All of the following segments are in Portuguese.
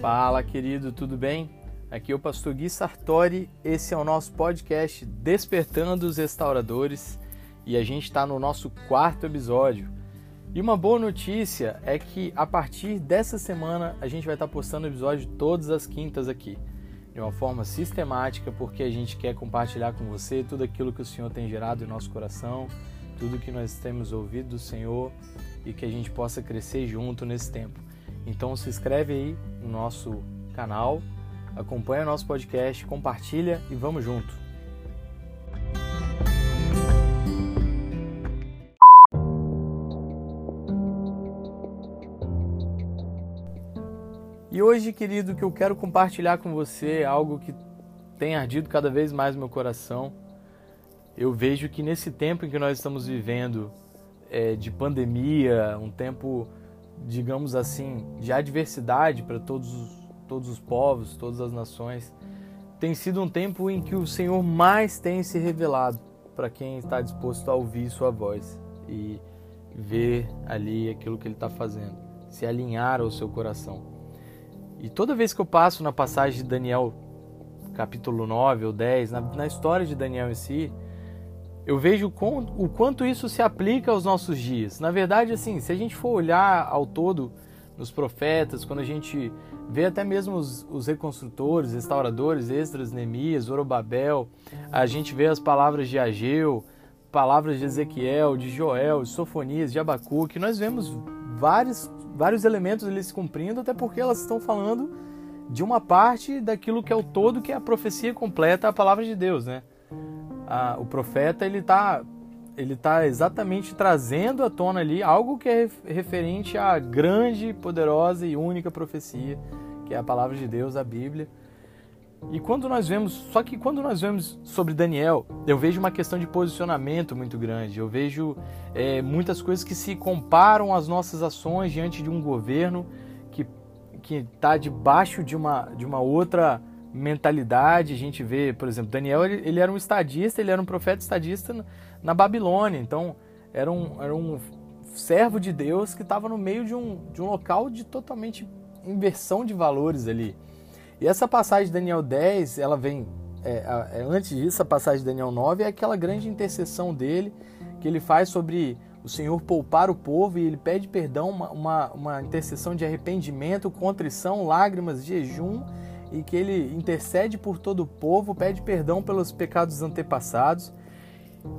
Fala, querido, tudo bem? Aqui é o pastor Gui Sartori, esse é o nosso podcast Despertando os Restauradores e a gente está no nosso quarto episódio. E uma boa notícia é que a partir dessa semana a gente vai estar tá postando episódio todas as quintas aqui, de uma forma sistemática, porque a gente quer compartilhar com você tudo aquilo que o Senhor tem gerado em nosso coração, tudo que nós temos ouvido do Senhor e que a gente possa crescer junto nesse tempo. Então se inscreve aí no nosso canal, acompanha nosso podcast, compartilha e vamos junto. E hoje, querido, que eu quero compartilhar com você algo que tem ardido cada vez mais no meu coração. Eu vejo que nesse tempo em que nós estamos vivendo é, de pandemia, um tempo digamos assim, de adversidade para todos os, todos os povos, todas as nações, tem sido um tempo em que o Senhor mais tem se revelado para quem está disposto a ouvir Sua voz e ver ali aquilo que Ele está fazendo, se alinhar ao seu coração. E toda vez que eu passo na passagem de Daniel, capítulo 9 ou 10, na, na história de Daniel em si, eu vejo o quanto isso se aplica aos nossos dias. Na verdade, assim, se a gente for olhar ao todo nos profetas, quando a gente vê até mesmo os, os reconstrutores, restauradores, Esdras, Neemias, Orobabel, a gente vê as palavras de Ageu, palavras de Ezequiel, de Joel, de Sofonias, de Abacuque, nós vemos vários, vários elementos eles se cumprindo, até porque elas estão falando de uma parte daquilo que é o todo, que é a profecia completa, a palavra de Deus, né? A, o profeta ele está ele tá exatamente trazendo à tona ali algo que é referente à grande, poderosa e única profecia, que é a palavra de Deus, a Bíblia. E quando nós vemos, só que quando nós vemos sobre Daniel, eu vejo uma questão de posicionamento muito grande. Eu vejo é, muitas coisas que se comparam às nossas ações diante de um governo que que está debaixo de uma de uma outra mentalidade. A gente vê, por exemplo, Daniel ele, ele era um estadista, ele era um profeta estadista na, na Babilônia. Então, era um, era um servo de Deus que estava no meio de um, de um local de totalmente inversão de valores ali. E essa passagem de Daniel 10, ela vem. É, é, antes disso, a passagem de Daniel 9 é aquela grande intercessão dele que ele faz sobre o Senhor poupar o povo e ele pede perdão, uma, uma, uma intercessão de arrependimento, contrição, lágrimas, jejum e que ele intercede por todo o povo, pede perdão pelos pecados antepassados.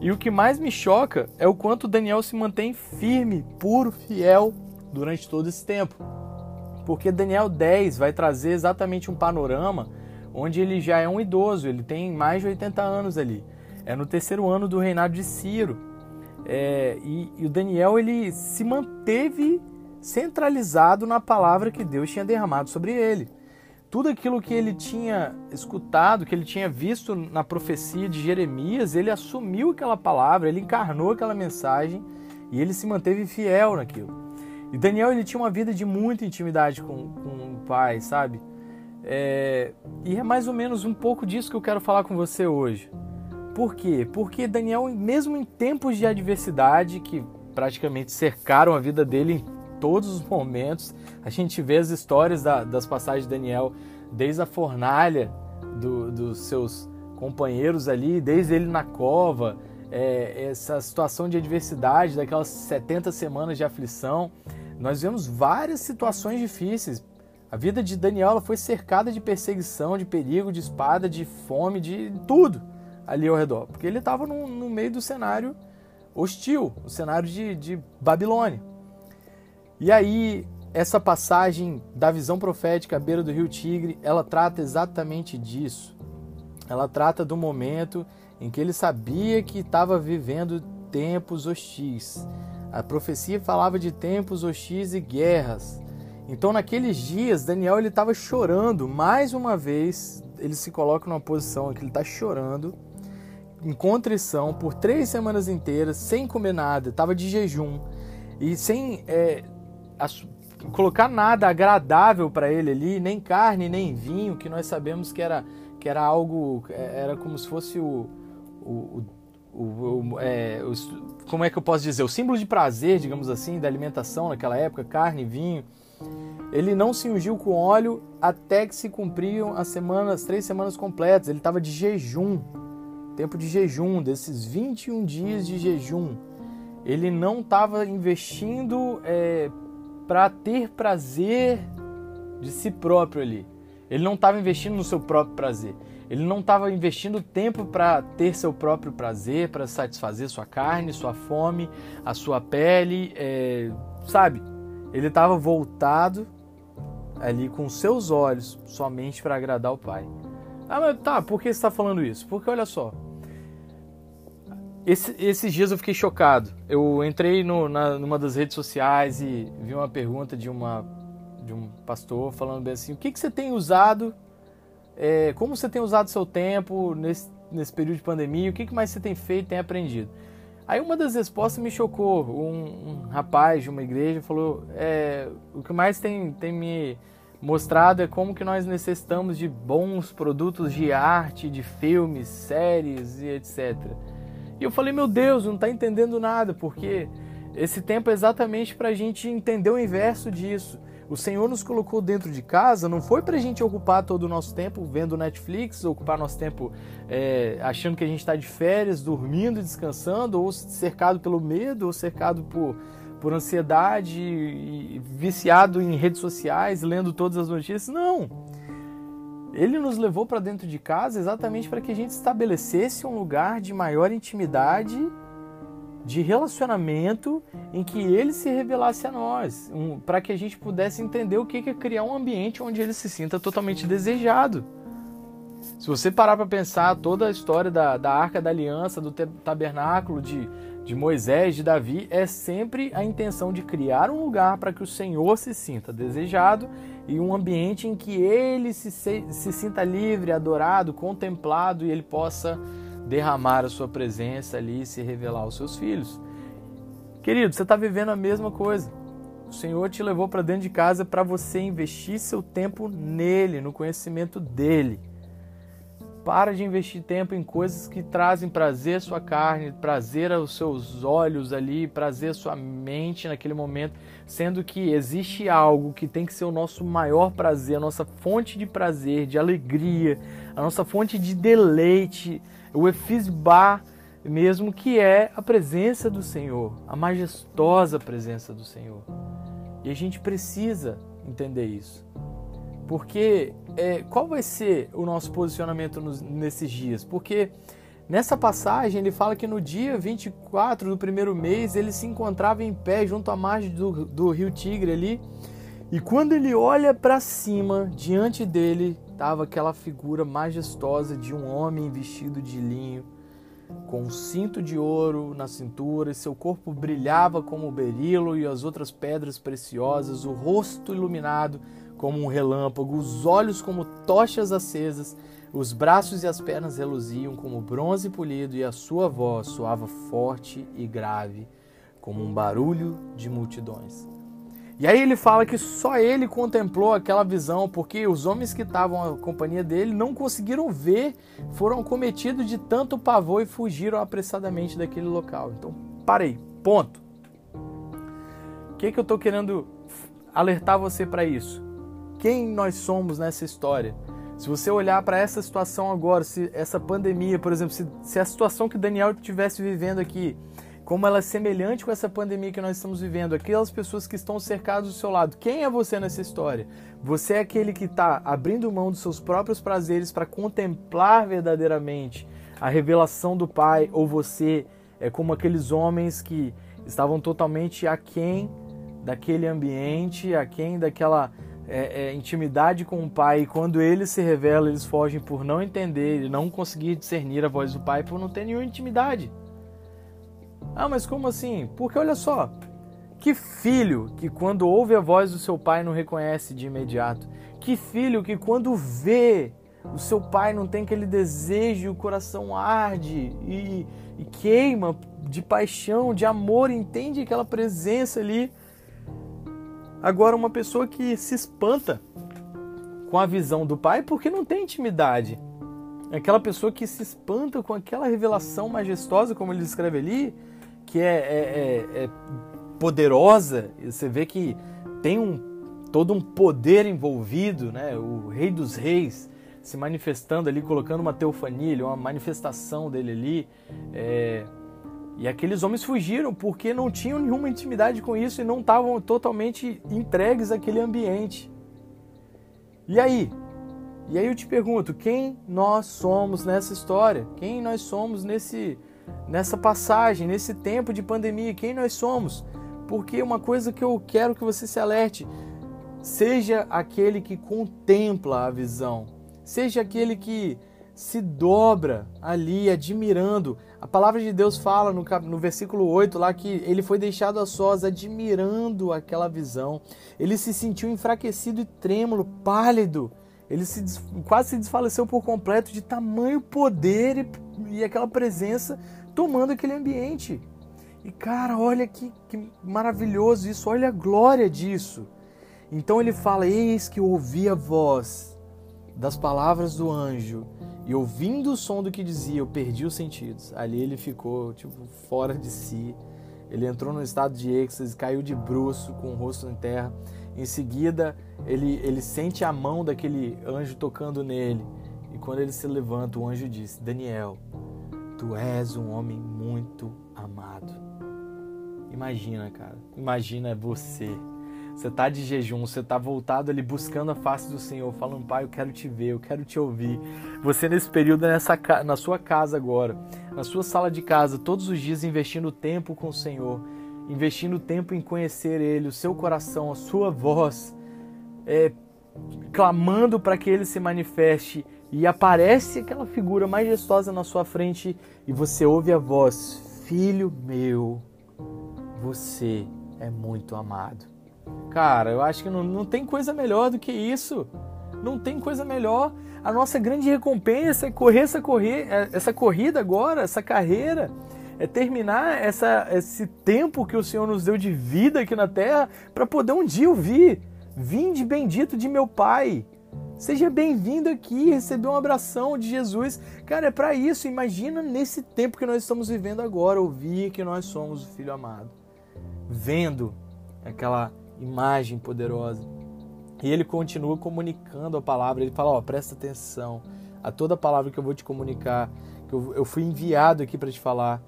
E o que mais me choca é o quanto Daniel se mantém firme, puro, fiel durante todo esse tempo. Porque Daniel 10 vai trazer exatamente um panorama onde ele já é um idoso, ele tem mais de 80 anos ali. É no terceiro ano do reinado de Ciro. É, e, e o Daniel ele se manteve centralizado na palavra que Deus tinha derramado sobre ele tudo aquilo que ele tinha escutado, que ele tinha visto na profecia de Jeremias, ele assumiu aquela palavra, ele encarnou aquela mensagem e ele se manteve fiel naquilo. E Daniel ele tinha uma vida de muita intimidade com, com o pai, sabe? É, e é mais ou menos um pouco disso que eu quero falar com você hoje. Por quê? Porque Daniel, mesmo em tempos de adversidade que praticamente cercaram a vida dele todos os momentos. A gente vê as histórias da, das passagens de Daniel, desde a fornalha do, dos seus companheiros ali, desde ele na cova, é, essa situação de adversidade, daquelas 70 semanas de aflição. Nós vemos várias situações difíceis. A vida de Daniel foi cercada de perseguição, de perigo, de espada, de fome, de tudo ali ao redor, porque ele estava no, no, meio do cenário hostil, o cenário de, de Babilônia. E aí, essa passagem da visão profética à beira do rio Tigre, ela trata exatamente disso. Ela trata do momento em que ele sabia que estava vivendo tempos hostis. A profecia falava de tempos hostis e guerras. Então, naqueles dias, Daniel ele estava chorando. Mais uma vez, ele se coloca numa posição em que ele está chorando, em contrição, por três semanas inteiras, sem comer nada, estava de jejum e sem é, colocar nada agradável para ele ali, nem carne, nem vinho, que nós sabemos que era, que era algo, é, era como se fosse o, o, o, o é, como é que eu posso dizer, o símbolo de prazer, digamos assim, da alimentação naquela época, carne, vinho. ele não se ungiu com óleo até que se cumpriam as semanas, três semanas completas. Ele estava de jejum, tempo de jejum, desses 21 dias de jejum. Ele não estava investindo é, para ter prazer de si próprio ali. Ele não estava investindo no seu próprio prazer. Ele não estava investindo tempo para ter seu próprio prazer, para satisfazer sua carne, sua fome, a sua pele, é, sabe? Ele estava voltado ali com seus olhos somente para agradar o Pai. Ah, mas tá, por que você está falando isso? Porque olha só, esse, esses dias eu fiquei chocado. Eu entrei no, na, numa das redes sociais e vi uma pergunta de uma de um pastor falando bem assim: o que, que você tem usado? É, como você tem usado seu tempo nesse, nesse período de pandemia? O que, que mais você tem feito, tem aprendido? Aí uma das respostas me chocou. Um, um rapaz de uma igreja falou: é, o que mais tem, tem me mostrado é como que nós necessitamos de bons produtos de arte, de filmes, séries e etc. E eu falei: meu Deus, não está entendendo nada, porque esse tempo é exatamente para a gente entender o inverso disso. O Senhor nos colocou dentro de casa, não foi para a gente ocupar todo o nosso tempo vendo Netflix, ocupar nosso tempo é, achando que a gente está de férias, dormindo, descansando, ou cercado pelo medo, ou cercado por, por ansiedade, viciado em redes sociais, lendo todas as notícias. Não! Ele nos levou para dentro de casa exatamente para que a gente estabelecesse um lugar de maior intimidade de relacionamento em que ele se revelasse a nós, um, para que a gente pudesse entender o que é criar um ambiente onde ele se sinta totalmente desejado. Se você parar para pensar toda a história da, da Arca da Aliança, do tabernáculo de, de Moisés, de Davi, é sempre a intenção de criar um lugar para que o Senhor se sinta desejado e um ambiente em que ele se, se, sinta livre, adorado, contemplado e ele possa derramar a sua presença ali e se revelar aos seus filhos. Querido, você está vivendo a mesma coisa. O Senhor te levou para dentro de casa para você investir seu tempo nele, no conhecimento dele. Para de investir tempo em coisas que trazem prazer à sua carne, prazer aos seus olhos ali, prazer à sua mente naquele momento, sendo que existe algo que tem que ser o nosso maior prazer, a nossa fonte de prazer, de alegria, a nossa fonte de deleite, o efisbar mesmo, que é a presença do Senhor, a majestosa presença do Senhor. E a gente precisa entender isso. Porque é, qual vai ser o nosso posicionamento nos, nesses dias? Porque nessa passagem ele fala que no dia 24 do primeiro mês ele se encontrava em pé junto à margem do, do rio Tigre ali. E quando ele olha para cima, diante dele estava aquela figura majestosa de um homem vestido de linho, com um cinto de ouro na cintura, e seu corpo brilhava como o berilo e as outras pedras preciosas, o rosto iluminado como um relâmpago, os olhos como tochas acesas, os braços e as pernas reluziam como bronze polido, e a sua voz soava forte e grave, como um barulho de multidões. E aí ele fala que só ele contemplou aquela visão, porque os homens que estavam à companhia dele não conseguiram ver, foram cometidos de tanto pavor e fugiram apressadamente daquele local. Então, parei, ponto. O que, que eu estou querendo alertar você para isso? Quem nós somos nessa história? Se você olhar para essa situação agora, se essa pandemia, por exemplo, se, se a situação que Daniel estivesse vivendo aqui, como ela é semelhante com essa pandemia que nós estamos vivendo, aquelas pessoas que estão cercadas do seu lado. Quem é você nessa história? Você é aquele que está abrindo mão dos seus próprios prazeres para contemplar verdadeiramente a revelação do Pai, ou você é como aqueles homens que estavam totalmente aquém daquele ambiente, aquém daquela é, é, intimidade com o Pai, e quando ele se revela, eles fogem por não entender não conseguir discernir a voz do Pai, por não ter nenhuma intimidade. Ah, mas como assim? Porque olha só, que filho que quando ouve a voz do seu pai não reconhece de imediato? Que filho que quando vê o seu pai não tem aquele desejo, o coração arde e, e queima de paixão, de amor, entende aquela presença ali. Agora, uma pessoa que se espanta com a visão do pai porque não tem intimidade. É aquela pessoa que se espanta com aquela revelação majestosa, como ele escreve ali, que é, é, é, é poderosa, você vê que tem um, todo um poder envolvido, né? O Rei dos Reis se manifestando ali, colocando uma teofania, uma manifestação dele ali. E aqueles homens fugiram porque não tinham nenhuma intimidade com isso e não estavam totalmente entregues àquele ambiente. E aí? E aí eu te pergunto, quem nós somos nessa história? Quem nós somos nesse nessa passagem, nesse tempo de pandemia? Quem nós somos? Porque uma coisa que eu quero que você se alerte, seja aquele que contempla a visão, seja aquele que se dobra ali admirando. A palavra de Deus fala no, no versículo 8 lá que ele foi deixado a sós admirando aquela visão. Ele se sentiu enfraquecido e trêmulo, pálido. Ele se, quase se desfaleceu por completo de tamanho poder e, e aquela presença tomando aquele ambiente. E cara, olha que, que maravilhoso isso, olha a glória disso. Então ele fala: Eis que ouvi a voz das palavras do anjo, e ouvindo o som do que dizia, eu perdi os sentidos. Ali ele ficou tipo fora de si. Ele entrou num estado de êxtase, caiu de bruço com o rosto em terra. Em seguida, ele, ele sente a mão daquele anjo tocando nele. E quando ele se levanta, o anjo diz: Daniel, tu és um homem muito amado. Imagina, cara. Imagina você você está de jejum, você está voltado ali buscando a face do Senhor, falando, Pai, eu quero te ver, eu quero te ouvir. Você nesse período, nessa, na sua casa agora, na sua sala de casa, todos os dias investindo tempo com o Senhor, investindo tempo em conhecer Ele, o seu coração, a sua voz, é, clamando para que Ele se manifeste e aparece aquela figura majestosa na sua frente e você ouve a voz: Filho meu, você é muito amado. Cara, eu acho que não, não tem coisa melhor do que isso. Não tem coisa melhor. A nossa grande recompensa é correr essa, correr, é, essa corrida agora, essa carreira. É terminar essa, esse tempo que o Senhor nos deu de vida aqui na terra para poder um dia ouvir: Vinde bendito de meu Pai. Seja bem-vindo aqui, receber um abração de Jesus. Cara, é para isso. Imagina nesse tempo que nós estamos vivendo agora, ouvir que nós somos o Filho amado. Vendo aquela imagem poderosa. E ele continua comunicando a palavra. Ele fala: Ó, oh, presta atenção a toda palavra que eu vou te comunicar, que eu, eu fui enviado aqui para te falar.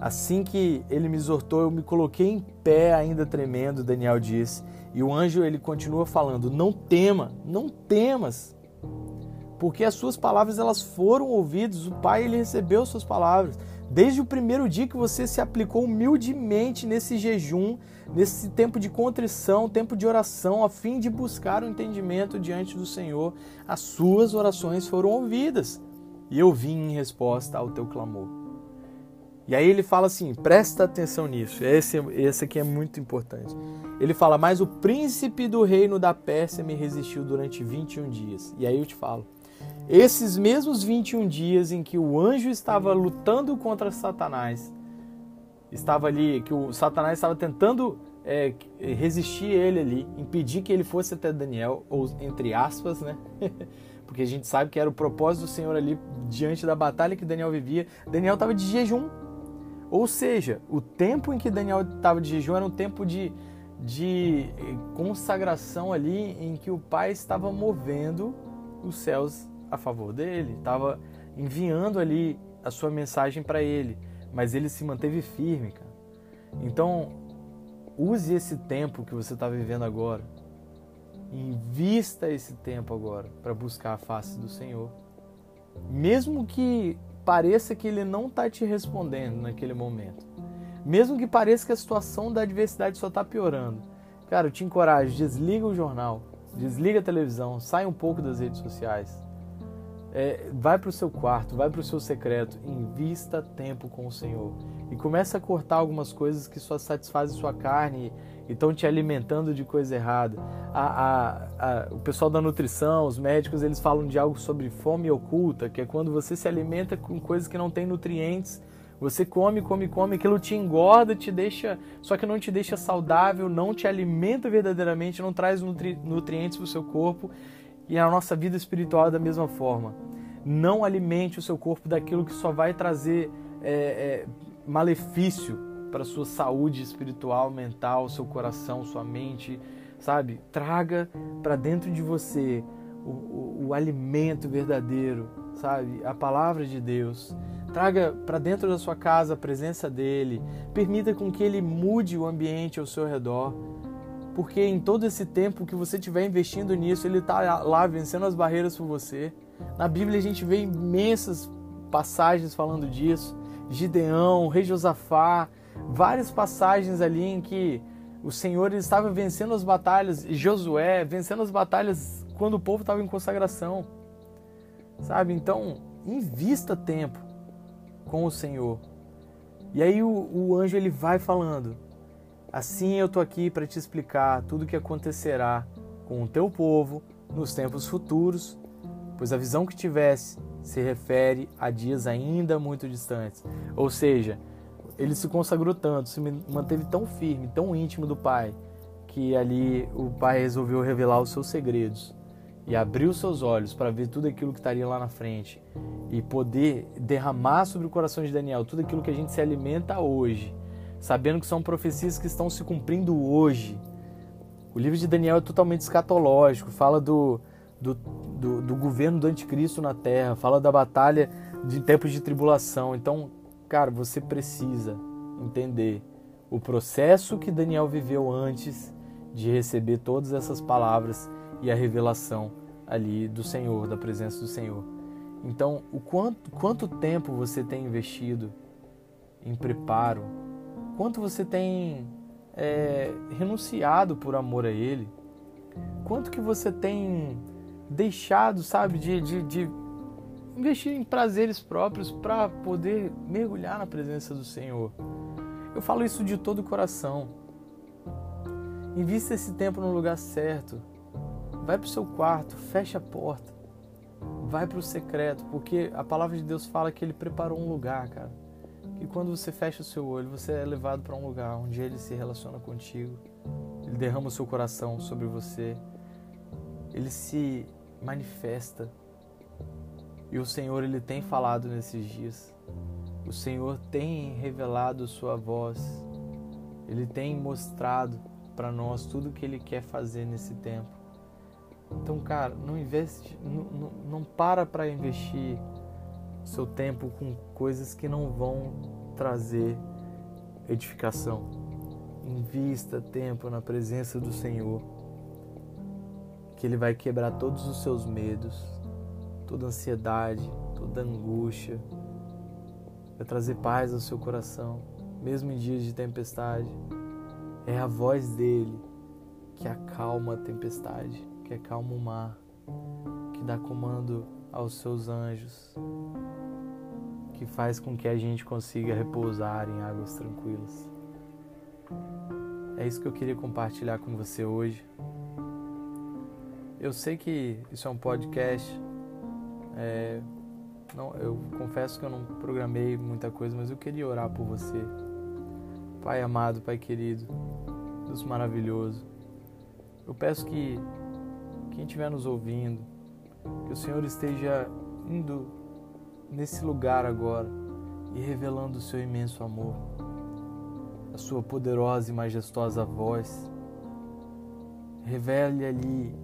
Assim que ele me exortou, eu me coloquei em pé, ainda tremendo, Daniel disse. E o anjo ele continua falando: Não tema, não temas, porque as suas palavras elas foram ouvidas. O Pai ele recebeu suas palavras. Desde o primeiro dia que você se aplicou humildemente nesse jejum, nesse tempo de contrição, tempo de oração, a fim de buscar o entendimento diante do Senhor, as suas orações foram ouvidas. E eu vim em resposta ao teu clamor. E aí ele fala assim: presta atenção nisso, esse, esse aqui é muito importante. Ele fala: Mas o príncipe do reino da Pérsia me resistiu durante 21 dias. E aí eu te falo: esses mesmos 21 dias em que o anjo estava lutando contra Satanás, estava ali, que o Satanás estava tentando é, resistir ele ali, impedir que ele fosse até Daniel, ou entre aspas, né? Porque a gente sabe que era o propósito do Senhor ali diante da batalha que Daniel vivia. Daniel estava de jejum. Ou seja, o tempo em que Daniel estava de jejum era um tempo de, de consagração ali em que o Pai estava movendo os céus a favor dele, estava enviando ali a sua mensagem para ele, mas ele se manteve firme, cara. Então, use esse tempo que você está vivendo agora, invista esse tempo agora para buscar a face do Senhor, mesmo que pareça que ele não está te respondendo naquele momento, mesmo que pareça que a situação da adversidade só está piorando, cara, eu te encorajo, desliga o jornal, desliga a televisão, sai um pouco das redes sociais é, vai para o seu quarto, vai para o seu secreto, invista tempo com o Senhor e começa a cortar algumas coisas que só satisfazem sua carne e estão te alimentando de coisa errada. A, a, a, o pessoal da nutrição, os médicos, eles falam de algo sobre fome oculta, que é quando você se alimenta com coisas que não têm nutrientes. Você come, come, come, aquilo te engorda, te deixa, só que não te deixa saudável, não te alimenta verdadeiramente, não traz nutri, nutrientes para o seu corpo e a nossa vida espiritual é da mesma forma. Não alimente o seu corpo daquilo que só vai trazer é, é, malefício para a sua saúde espiritual, mental, seu coração, sua mente, sabe? Traga para dentro de você o, o, o alimento verdadeiro, sabe? A palavra de Deus. Traga para dentro da sua casa a presença dele. Permita com que ele mude o ambiente ao seu redor. Porque em todo esse tempo que você estiver investindo nisso, ele está lá vencendo as barreiras por você. Na Bíblia a gente vê imensas passagens falando disso. Gideão, rei Josafá, várias passagens ali em que o Senhor estava vencendo as batalhas, Josué vencendo as batalhas quando o povo estava em consagração. Sabe? Então, invista tempo com o Senhor. E aí o, o anjo ele vai falando: Assim eu tô aqui para te explicar tudo o que acontecerá com o teu povo nos tempos futuros, pois a visão que tivesse se refere a dias ainda muito distantes. Ou seja, ele se consagrou tanto, se manteve tão firme, tão íntimo do Pai, que ali o Pai resolveu revelar os seus segredos e abriu seus olhos para ver tudo aquilo que estaria lá na frente e poder derramar sobre o coração de Daniel tudo aquilo que a gente se alimenta hoje, sabendo que são profecias que estão se cumprindo hoje. O livro de Daniel é totalmente escatológico, fala do, do, do, do governo do anticristo na terra, fala da batalha de tempos de tribulação. Então, cara, você precisa entender o processo que Daniel viveu antes de receber todas essas palavras e a revelação ali do Senhor, da presença do Senhor. Então, o quanto, quanto tempo você tem investido em preparo? Quanto você tem é, renunciado por amor a Ele? Quanto que você tem deixado, sabe, de, de, de investir em prazeres próprios para poder mergulhar na presença do Senhor? Eu falo isso de todo o coração. Invista esse tempo no lugar certo Vai para o seu quarto, fecha a porta. Vai para o secreto, porque a palavra de Deus fala que ele preparou um lugar, cara. Que quando você fecha o seu olho, você é levado para um lugar onde ele se relaciona contigo. Ele derrama o seu coração sobre você. Ele se manifesta. E o Senhor ele tem falado nesses dias. O Senhor tem revelado sua voz. Ele tem mostrado para nós tudo que ele quer fazer nesse tempo. Então, cara, não investe, não, não, não para para investir seu tempo com coisas que não vão trazer edificação. Invista tempo na presença do Senhor, que Ele vai quebrar todos os seus medos, toda ansiedade, toda angústia, vai trazer paz ao seu coração, mesmo em dias de tempestade. É a voz dele que acalma a tempestade que acalma o mar, que dá comando aos seus anjos, que faz com que a gente consiga repousar em águas tranquilas. É isso que eu queria compartilhar com você hoje. Eu sei que isso é um podcast. É, não, eu confesso que eu não programei muita coisa, mas eu queria orar por você. Pai amado, Pai querido, Deus maravilhoso. Eu peço que quem estiver nos ouvindo, que o Senhor esteja indo nesse lugar agora e revelando o seu imenso amor, a sua poderosa e majestosa voz. Revele ali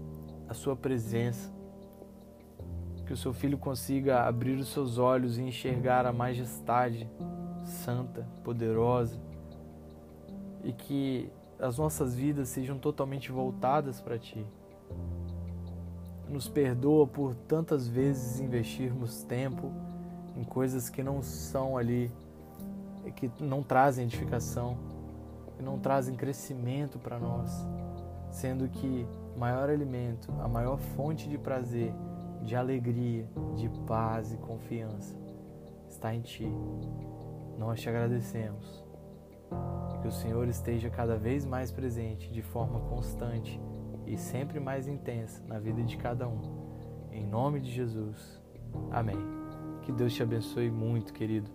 a sua presença, que o seu filho consiga abrir os seus olhos e enxergar a majestade santa, poderosa, e que as nossas vidas sejam totalmente voltadas para Ti nos perdoa por tantas vezes investirmos tempo em coisas que não são ali, que não trazem edificação, que não trazem crescimento para nós, sendo que o maior alimento, a maior fonte de prazer, de alegria, de paz e confiança está em Ti. Nós te agradecemos. Que o Senhor esteja cada vez mais presente de forma constante e sempre mais intensa na vida de cada um. Em nome de Jesus. Amém. Que Deus te abençoe muito, querido.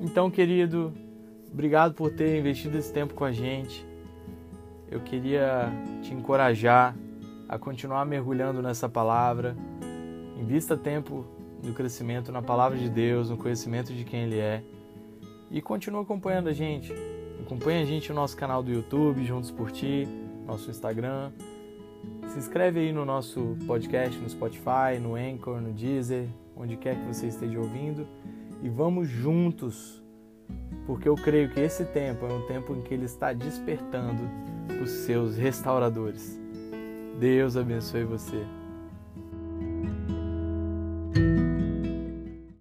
Então, querido, obrigado por ter investido esse tempo com a gente. eu queria te encorajar a continuar mergulhando nessa palavra. Invista tempo no crescimento na palavra de Deus, no conhecimento de quem Ele é. E continue acompanhando a gente. Acompanhe a gente no nosso canal do YouTube, Juntos por Ti, nosso Instagram. Se inscreve aí no nosso podcast, no Spotify, no Anchor, no Deezer, onde quer que você esteja ouvindo. E vamos juntos, porque eu creio que esse tempo é um tempo em que Ele está despertando os seus restauradores. Deus abençoe você.